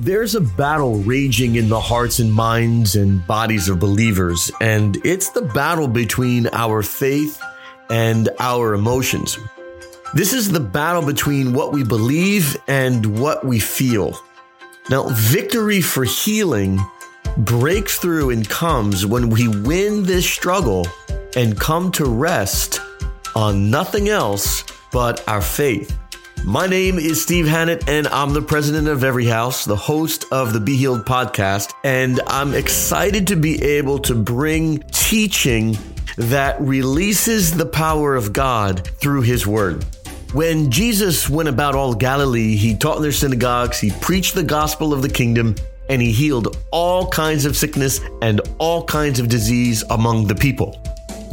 There's a battle raging in the hearts and minds and bodies of believers, and it's the battle between our faith and our emotions. This is the battle between what we believe and what we feel. Now, victory for healing breaks through and comes when we win this struggle and come to rest on nothing else but our faith. My name is Steve Hannett, and I'm the president of Every House, the host of the Be Healed podcast. And I'm excited to be able to bring teaching that releases the power of God through his word. When Jesus went about all Galilee, he taught in their synagogues, he preached the gospel of the kingdom, and he healed all kinds of sickness and all kinds of disease among the people.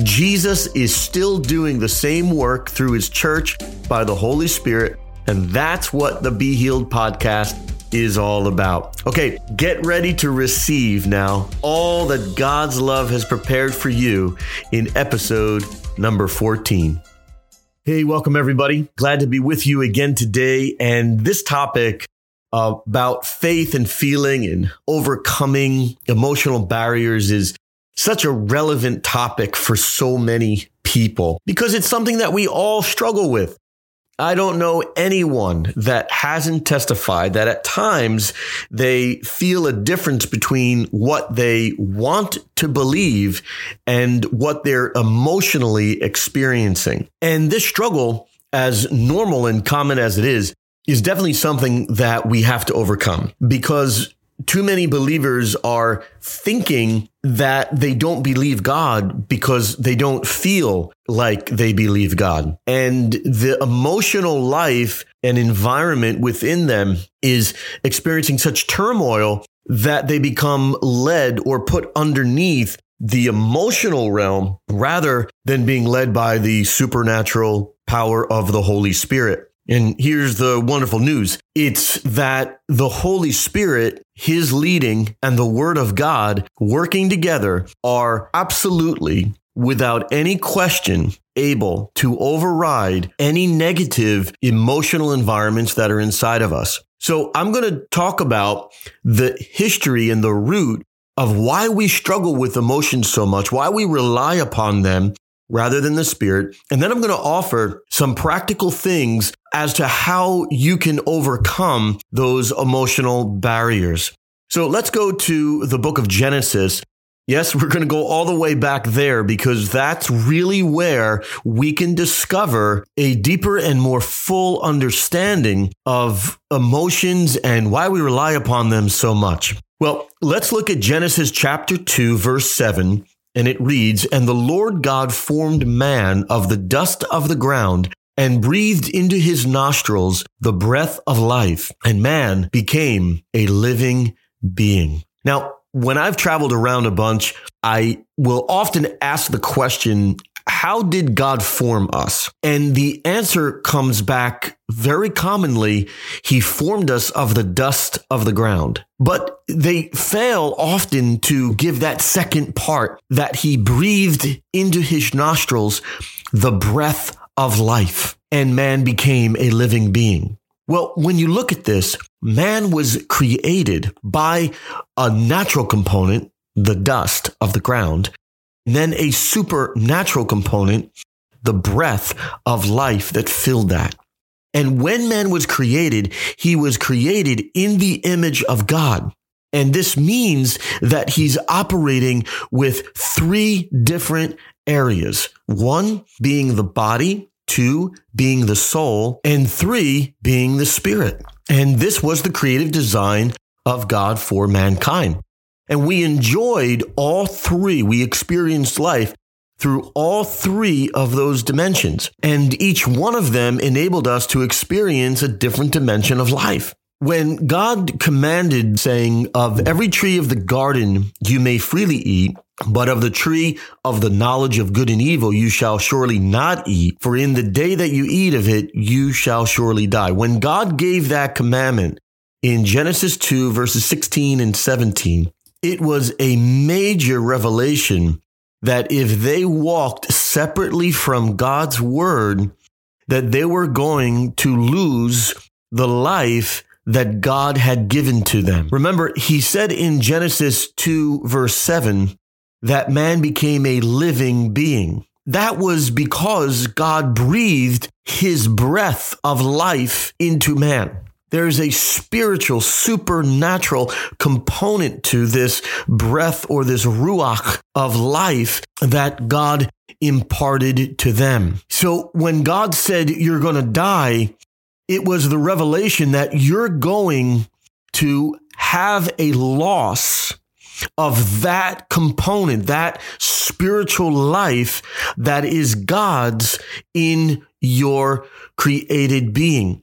Jesus is still doing the same work through his church by the Holy Spirit, and that's what the Be Healed podcast is all about. Okay, get ready to receive now all that God's love has prepared for you in episode number 14. Hey, welcome everybody. Glad to be with you again today. And this topic about faith and feeling and overcoming emotional barriers is such a relevant topic for so many people because it's something that we all struggle with. I don't know anyone that hasn't testified that at times they feel a difference between what they want to believe and what they're emotionally experiencing. And this struggle, as normal and common as it is, is definitely something that we have to overcome because too many believers are thinking that they don't believe God because they don't feel like they believe God. And the emotional life and environment within them is experiencing such turmoil that they become led or put underneath the emotional realm rather than being led by the supernatural power of the Holy Spirit. And here's the wonderful news. It's that the Holy Spirit, His leading and the Word of God working together are absolutely without any question able to override any negative emotional environments that are inside of us. So I'm going to talk about the history and the root of why we struggle with emotions so much, why we rely upon them rather than the spirit. And then I'm going to offer some practical things as to how you can overcome those emotional barriers. So let's go to the book of Genesis. Yes, we're going to go all the way back there because that's really where we can discover a deeper and more full understanding of emotions and why we rely upon them so much. Well, let's look at Genesis chapter 2, verse 7 and it reads, And the Lord God formed man of the dust of the ground and breathed into his nostrils the breath of life, and man became a living being. Now, when I've traveled around a bunch, I will often ask the question, how did God form us? And the answer comes back very commonly. He formed us of the dust of the ground. But they fail often to give that second part that he breathed into his nostrils the breath of life and man became a living being. Well, when you look at this, man was created by a natural component, the dust of the ground, then a supernatural component, the breath of life that filled that. And when man was created, he was created in the image of God. And this means that he's operating with three different areas. One being the body, two being the soul, and three being the spirit. And this was the creative design of God for mankind. And we enjoyed all three. We experienced life through all three of those dimensions. And each one of them enabled us to experience a different dimension of life. When God commanded, saying, Of every tree of the garden you may freely eat, but of the tree of the knowledge of good and evil you shall surely not eat, for in the day that you eat of it, you shall surely die. When God gave that commandment in Genesis 2, verses 16 and 17, it was a major revelation that if they walked separately from God's word, that they were going to lose the life that God had given to them. Remember, he said in Genesis 2 verse 7 that man became a living being. That was because God breathed his breath of life into man. There's a spiritual, supernatural component to this breath or this ruach of life that God imparted to them. So when God said you're going to die, it was the revelation that you're going to have a loss of that component, that spiritual life that is God's in your created being.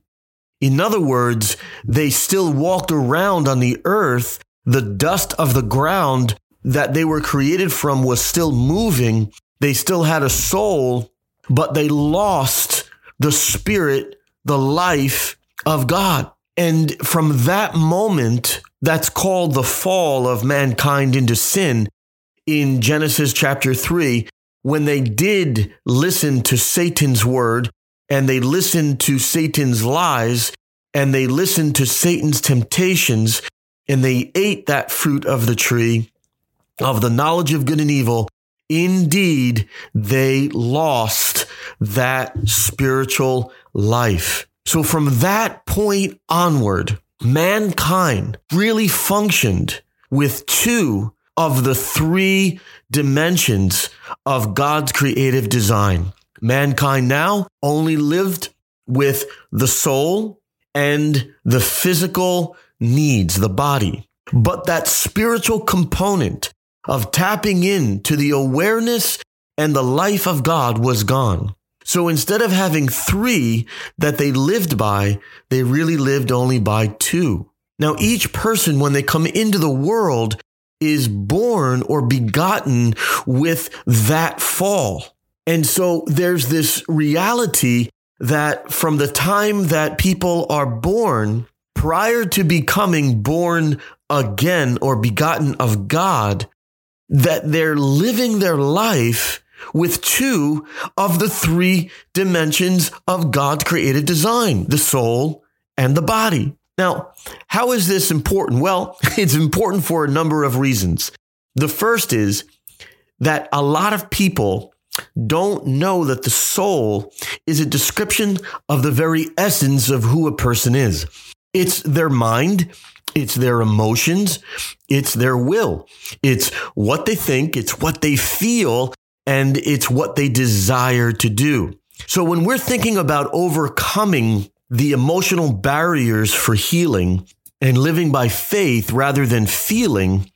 In other words, they still walked around on the earth. The dust of the ground that they were created from was still moving. They still had a soul, but they lost the spirit, the life of God. And from that moment, that's called the fall of mankind into sin in Genesis chapter 3, when they did listen to Satan's word and they listened to Satan's lies and they listened to Satan's temptations and they ate that fruit of the tree of the knowledge of good and evil, indeed they lost that spiritual life. So from that point onward, mankind really functioned with two of the three dimensions of God's creative design. Mankind now only lived with the soul and the physical needs, the body. But that spiritual component of tapping into the awareness and the life of God was gone. So instead of having three that they lived by, they really lived only by two. Now, each person, when they come into the world, is born or begotten with that fall. And so there's this reality that from the time that people are born, prior to becoming born again or begotten of God, that they're living their life with two of the three dimensions of God's created design, the soul and the body. Now, how is this important? Well, it's important for a number of reasons. The first is that a lot of people don't know that the soul is a description of the very essence of who a person is. It's their mind, it's their emotions, it's their will, it's what they think, it's what they feel, and it's what they desire to do. So when we're thinking about overcoming the emotional barriers for healing and living by faith rather than feeling,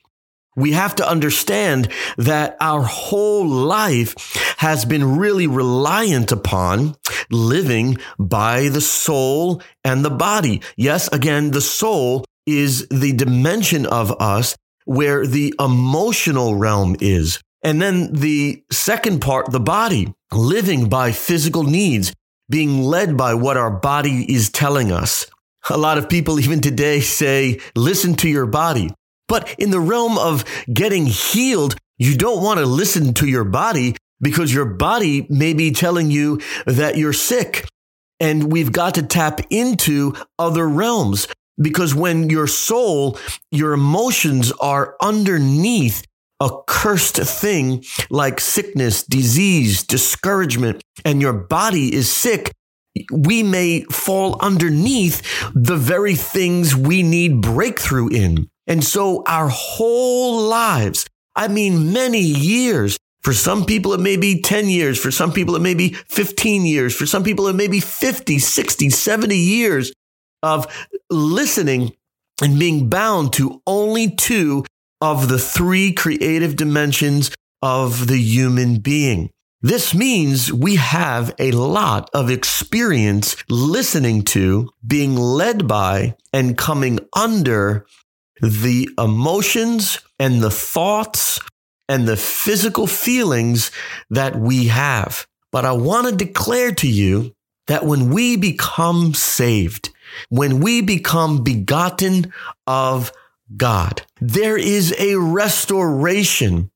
we have to understand that our whole life has been really reliant upon living by the soul and the body. Yes, again, the soul is the dimension of us where the emotional realm is. And then the second part, the body, living by physical needs, being led by what our body is telling us. A lot of people even today say, listen to your body. But in the realm of getting healed, you don't want to listen to your body because your body may be telling you that you're sick. And we've got to tap into other realms because when your soul, your emotions are underneath a cursed thing like sickness, disease, discouragement, and your body is sick, we may fall underneath the very things we need breakthrough in. And so our whole lives, I mean, many years, for some people, it may be 10 years. For some people, it may be 15 years. For some people, it may be 50, 60, 70 years of listening and being bound to only two of the three creative dimensions of the human being. This means we have a lot of experience listening to, being led by, and coming under the emotions and the thoughts and the physical feelings that we have. But I want to declare to you that when we become saved, when we become begotten of God. There is a restoration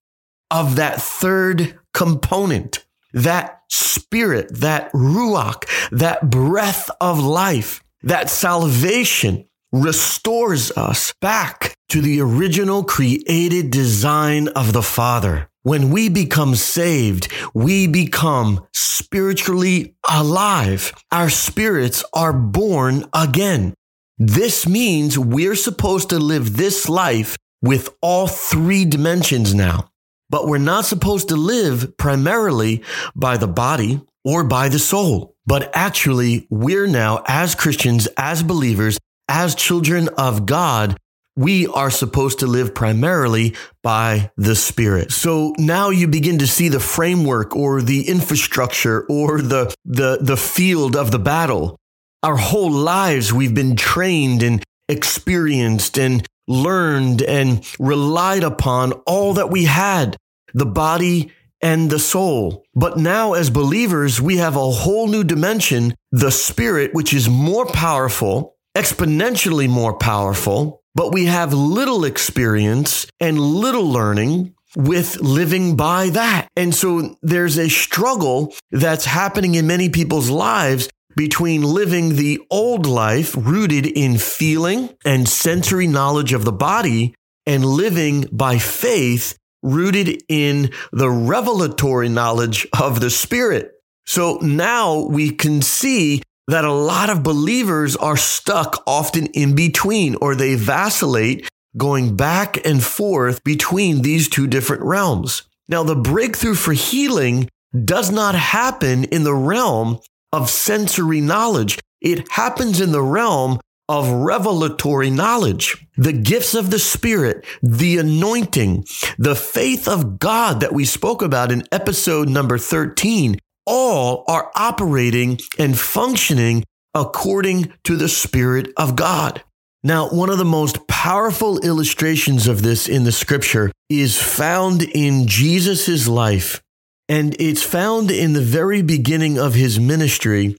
of that third component, that spirit, that ruach, that breath of life, that salvation restores us back to the original created design of the Father. When we become saved, we become spiritually alive. Our spirits are born again. This means we're supposed to live this life with all three dimensions now. But we're not supposed to live primarily by the body or by the soul. But actually, we're now, as Christians, as believers, as children of God, we are supposed to live primarily by the Spirit. So now you begin to see the framework or the infrastructure or the, the, the field of the battle. Our whole lives, we've been trained and experienced and learned and relied upon all that we had the body and the soul. But now, as believers, we have a whole new dimension the spirit, which is more powerful, exponentially more powerful but we have little experience and little learning with living by that. And so there's a struggle that's happening in many people's lives between living the old life rooted in feeling and sensory knowledge of the body and living by faith rooted in the revelatory knowledge of the spirit. So now we can see that a lot of believers are stuck often in between or they vacillate going back and forth between these two different realms. Now, the breakthrough for healing does not happen in the realm of sensory knowledge. It happens in the realm of revelatory knowledge, the gifts of the Spirit, the anointing, the faith of God that we spoke about in episode number 13 all are operating and functioning according to the Spirit of God. Now, one of the most powerful illustrations of this in the scripture is found in Jesus' life. And it's found in the very beginning of his ministry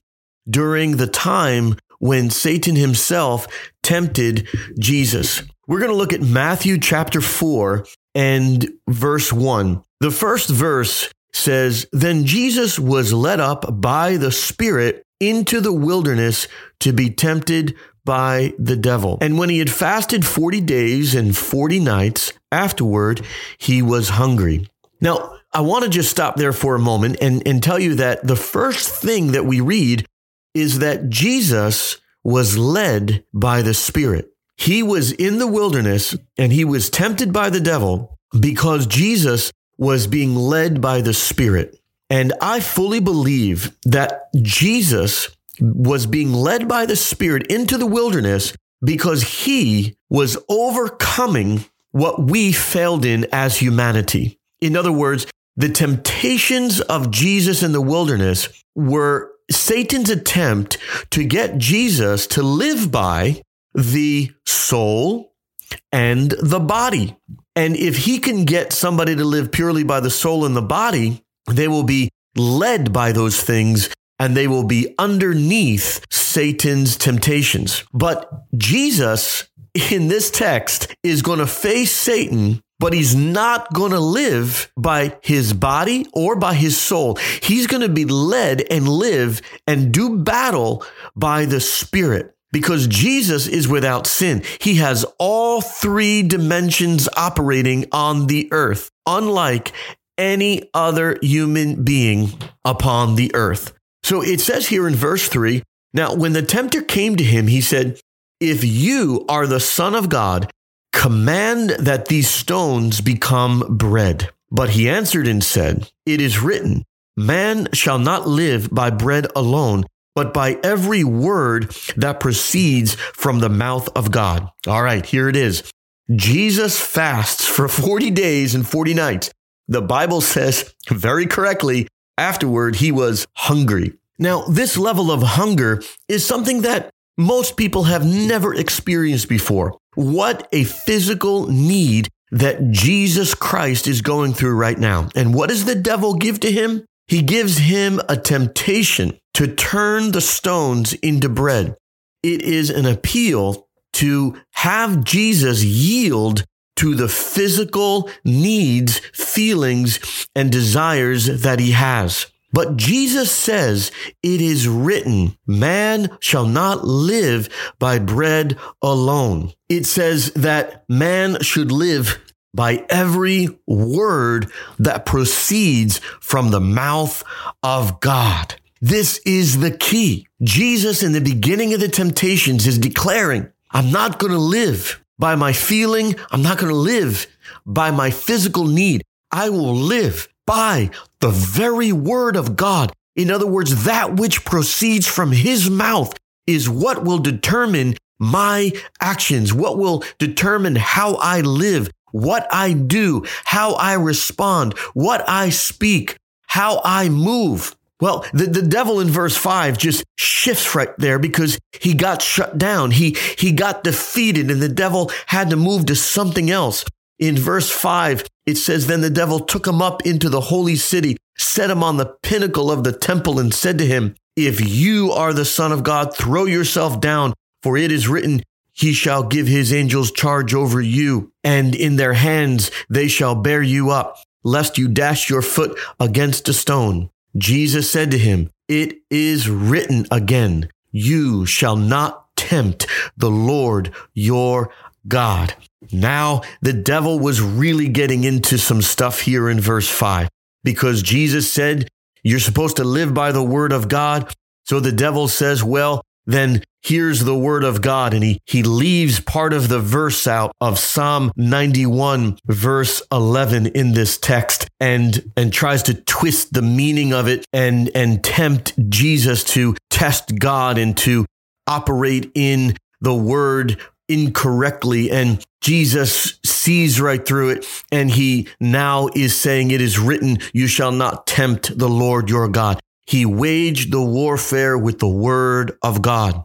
during the time when Satan himself tempted Jesus. We're going to look at Matthew chapter 4 and verse 1. The first verse says, Then Jesus was led up by the Spirit into the wilderness to be tempted by the devil. And when he had fasted 40 days and 40 nights, afterward, he was hungry. Now, I want to just stop there for a moment and, and tell you that the first thing that we read is that Jesus was led by the Spirit. He was in the wilderness and he was tempted by the devil because Jesus was being led by the Spirit. And I fully believe that Jesus was being led by the Spirit into the wilderness because he was overcoming what we failed in as humanity. In other words, the temptations of Jesus in the wilderness were Satan's attempt to get Jesus to live by the soul and the body. And if he can get somebody to live purely by the soul and the body, they will be led by those things and they will be underneath Satan's temptations. But Jesus in this text is going to face Satan, but he's not going to live by his body or by his soul. He's going to be led and live and do battle by the Spirit because Jesus is without sin. He has all three dimensions operating on the earth, unlike any other human being upon the earth. So it says here in verse 3 Now, when the tempter came to him, he said, If you are the Son of God, command that these stones become bread. But he answered and said, It is written, Man shall not live by bread alone, but by every word that proceeds from the mouth of God. All right, here it is. Jesus fasts for 40 days and 40 nights. The Bible says very correctly, afterward, he was hungry. Now, this level of hunger is something that most people have never experienced before. What a physical need that Jesus Christ is going through right now. And what does the devil give to him? He gives him a temptation to turn the stones into bread. It is an appeal to have Jesus yield to the physical needs, feelings, and desires that he has. But Jesus says, it is written, man shall not live by bread alone. It says that man should live by every word that proceeds from the mouth of God. This is the key. Jesus in the beginning of the temptations is declaring, I'm not going to live by my feeling. I'm not going to live by my physical need. I will live by the very word of God. In other words, that which proceeds from his mouth is what will determine my actions, what will determine how I live, what I do, how I respond, what I speak, how I move. Well, the, the devil in verse five just shifts right there because he got shut down. He, he got defeated and the devil had to move to something else. In verse five, it says, Then the devil took him up into the holy city, set him on the pinnacle of the temple, and said to him, If you are the Son of God, throw yourself down, for it is written, He shall give his angels charge over you, and in their hands they shall bear you up, lest you dash your foot against a stone. Jesus said to him, It is written again, You shall not tempt the Lord your God. Now, the devil was really getting into some stuff here in verse 5 because Jesus said, You're supposed to live by the word of God. So the devil says, Well, then here's the word of God. And he, he leaves part of the verse out of Psalm 91, verse 11 in this text and, and tries to twist the meaning of it and, and tempt Jesus to test God and to operate in the word incorrectly. And Jesus sees right through it. And he now is saying, It is written, You shall not tempt the Lord your God. He waged the warfare with the word of God.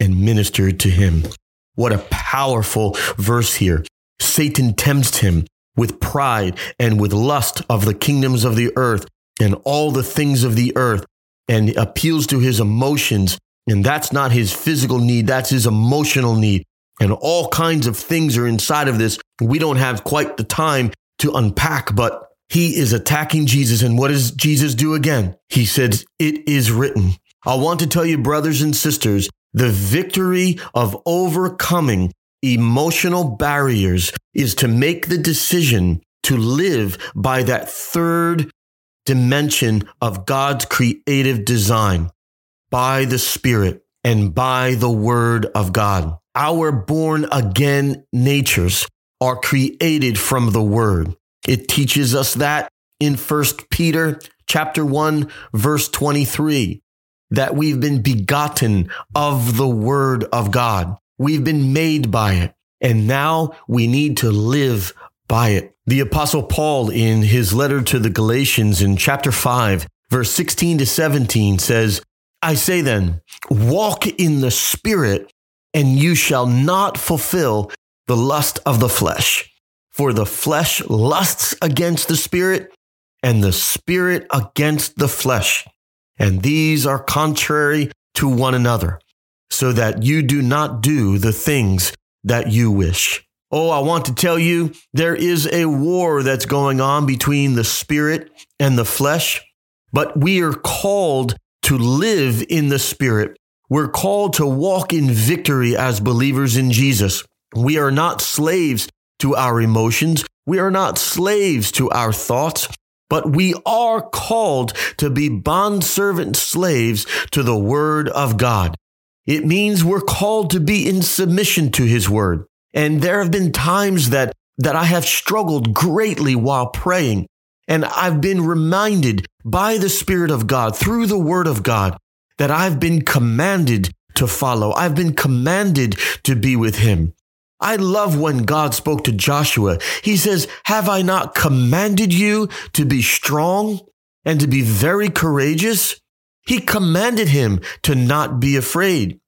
and ministered to him. What a powerful verse here. Satan tempts him with pride and with lust of the kingdoms of the earth and all the things of the earth and appeals to his emotions. And that's not his physical need, that's his emotional need and all kinds of things are inside of this. We don't have quite the time to unpack, but he is attacking Jesus. And what does Jesus do again? He says, It is written. I want to tell you, brothers and sisters, the victory of overcoming emotional barriers is to make the decision to live by that third dimension of God's creative design by the Spirit and by the Word of God our born again natures are created from the word. It teaches us that in First Peter chapter 1 verse 23 that we've been begotten of the word of God. We've been made by it and now we need to live by it. The apostle Paul in his letter to the Galatians in chapter 5 verse 16 to 17 says, I say then, walk in the spirit and you shall not fulfill the lust of the flesh. For the flesh lusts against the spirit, and the spirit against the flesh. And these are contrary to one another, so that you do not do the things that you wish. Oh, I want to tell you, there is a war that's going on between the spirit and the flesh, but we are called to live in the spirit we're called to walk in victory as believers in Jesus. We are not slaves to our emotions. We are not slaves to our thoughts, but we are called to be bondservant slaves to the word of God. It means we're called to be in submission to his word. And there have been times that, that I have struggled greatly while praying. And I've been reminded by the Spirit of God through the word of God that I've been commanded to follow. I've been commanded to be with him. I love when God spoke to Joshua. He says, Have I not commanded you to be strong and to be very courageous? He commanded him to not be afraid.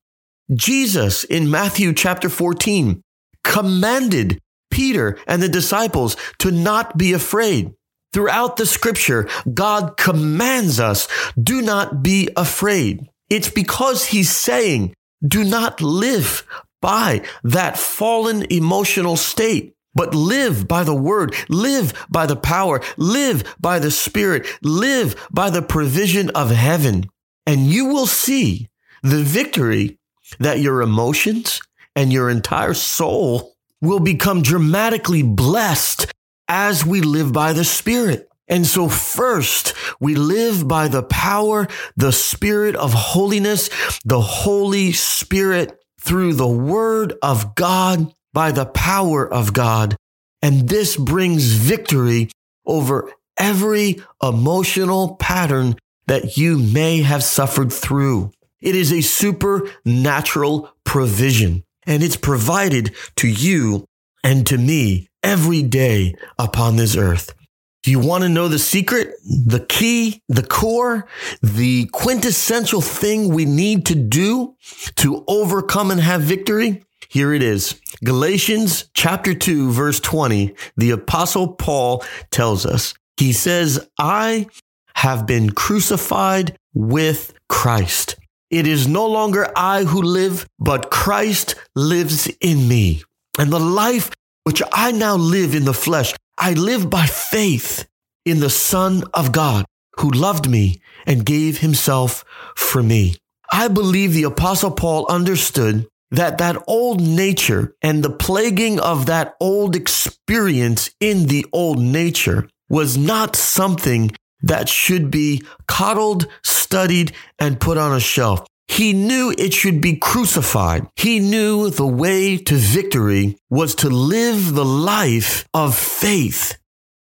Jesus in Matthew chapter 14 commanded Peter and the disciples to not be afraid. Throughout the scripture, God commands us, do not be afraid. It's because he's saying, do not live by that fallen emotional state, but live by the word, live by the power, live by the spirit, live by the provision of heaven. And you will see the victory that your emotions and your entire soul will become dramatically blessed as we live by the Spirit. And so first, we live by the power, the Spirit of holiness, the Holy Spirit through the Word of God, by the power of God. And this brings victory over every emotional pattern that you may have suffered through. It is a supernatural provision and it's provided to you and to me every day upon this earth. Do you want to know the secret, the key, the core, the quintessential thing we need to do to overcome and have victory? Here it is. Galatians chapter 2, verse 20. The apostle Paul tells us, he says, I have been crucified with Christ. It is no longer I who live, but Christ lives in me. And the life which I now live in the flesh, I live by faith in the Son of God who loved me and gave himself for me. I believe the apostle Paul understood that that old nature and the plaguing of that old experience in the old nature was not something that should be coddled, studied, and put on a shelf. He knew it should be crucified. He knew the way to victory was to live the life of faith.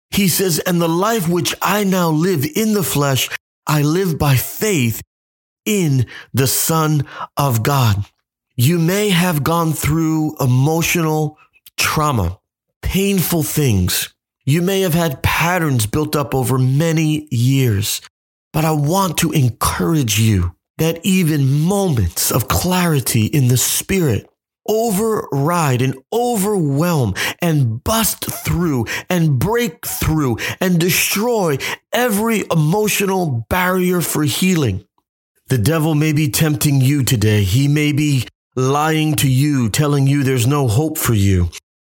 He says, and the life which I now live in the flesh, I live by faith in the Son of God. You may have gone through emotional trauma, painful things. You may have had patterns built up over many years, but I want to encourage you that even moments of clarity in the spirit override and overwhelm and bust through and break through and destroy every emotional barrier for healing. The devil may be tempting you today. He may be lying to you, telling you there's no hope for you,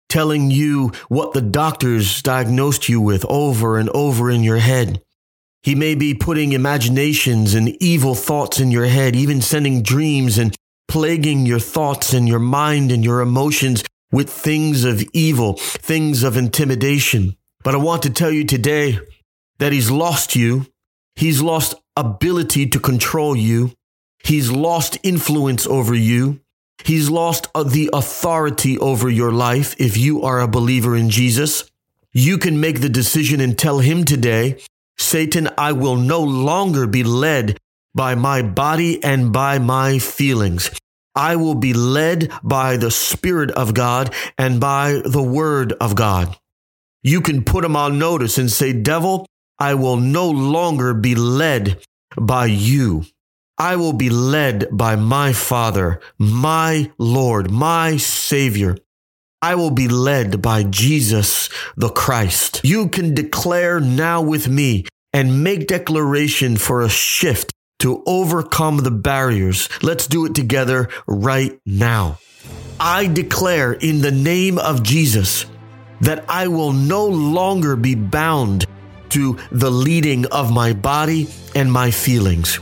telling you what the doctors diagnosed you with over and over in your head. He may be putting imaginations and evil thoughts in your head, even sending dreams and plaguing your thoughts and your mind and your emotions with things of evil, things of intimidation. But I want to tell you today that he's lost you. He's lost ability to control you. He's lost influence over you. He's lost uh, the authority over your life if you are a believer in Jesus. You can make the decision and tell him today Satan, I will no longer be led by my body and by my feelings. I will be led by the Spirit of God and by the Word of God. You can put him on notice and say, Devil, I will no longer be led by you. I will be led by my Father, my Lord, my Savior. I will be led by Jesus the Christ. You can declare now with me and make declaration for a shift to overcome the barriers. Let's do it together right now. I declare in the name of Jesus that I will no longer be bound to the leading of my body and my feelings.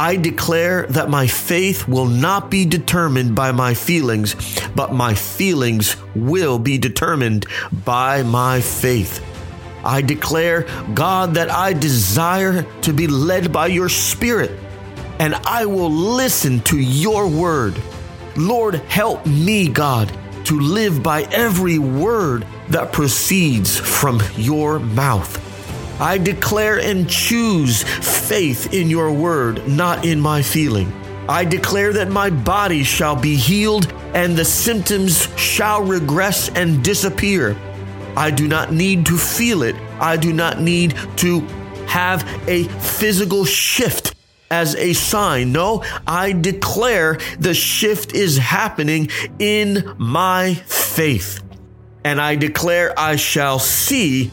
I declare that my faith will not be determined by my feelings, but my feelings will be determined by my faith. I declare, God, that I desire to be led by your Spirit, and I will listen to your word. Lord, help me, God, to live by every word that proceeds from your mouth. I declare and choose faith in your word, not in my feeling. I declare that my body shall be healed and the symptoms shall regress and disappear. I do not need to feel it. I do not need to have a physical shift as a sign. No, I declare the shift is happening in my faith. And I declare I shall see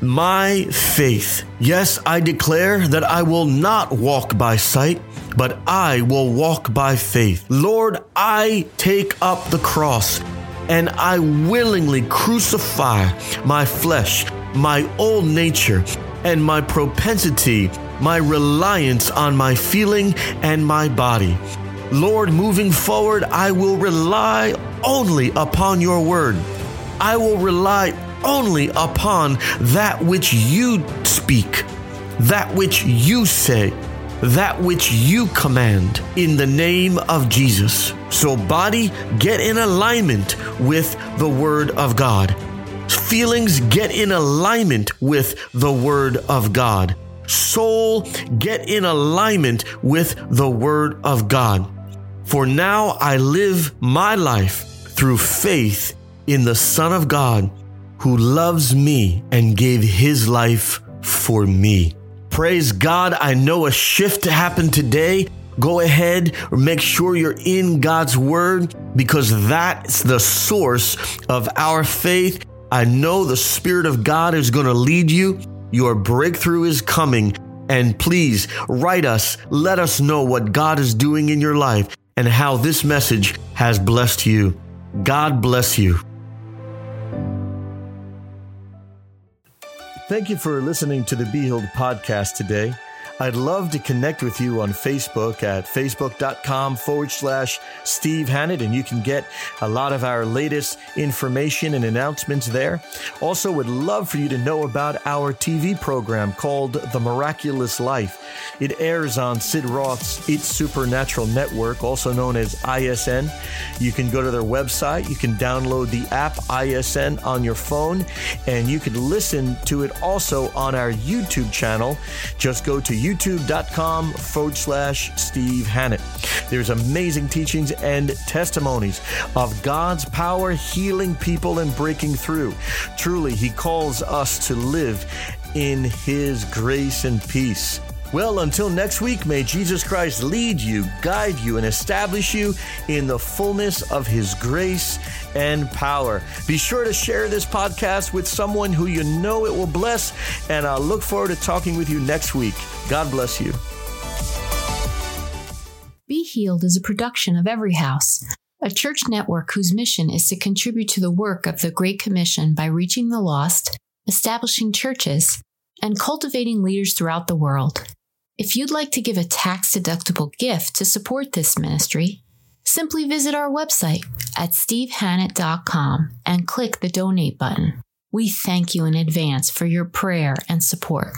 my faith. Yes, I declare that I will not walk by sight, but I will walk by faith. Lord, I take up the cross and I willingly crucify my flesh, my old nature, and my propensity, my reliance on my feeling and my body. Lord, moving forward, I will rely only upon your word. I will rely only upon that which you speak, that which you say, that which you command in the name of Jesus. So, body, get in alignment with the Word of God. Feelings, get in alignment with the Word of God. Soul, get in alignment with the Word of God. For now I live my life through faith in the Son of God who loves me and gave his life for me. Praise God. I know a shift happened today. Go ahead, or make sure you're in God's word because that's the source of our faith. I know the Spirit of God is going to lead you. Your breakthrough is coming. And please write us, let us know what God is doing in your life and how this message has blessed you. God bless you. Thank you for listening to the Be Healed podcast today. I'd love to connect with you on Facebook at facebook.com forward slash Steve Hannett, and you can get a lot of our latest information and announcements there. Also, would love for you to know about our TV program called The Miraculous Life. It airs on Sid Roth's It's Supernatural Network, also known as ISN. You can go to their website, you can download the app ISN on your phone, and you can listen to it also on our YouTube channel. Just go to YouTube youtube.com forward slash Steve Hannett. There's amazing teachings and testimonies of God's power healing people and breaking through. Truly, He calls us to live in His grace and peace. Well, until next week, may Jesus Christ lead you, guide you, and establish you in the fullness of His grace and power. Be sure to share this podcast with someone who you know it will bless, and I'll look forward to talking with you next week. God bless you. Be Healed is a production of Every House, a church network whose mission is to contribute to the work of the Great Commission by reaching the lost, establishing churches, and cultivating leaders throughout the world. If you'd like to give a tax deductible gift to support this ministry, simply visit our website at stevehannett.com and click the donate button. We thank you in advance for your prayer and support.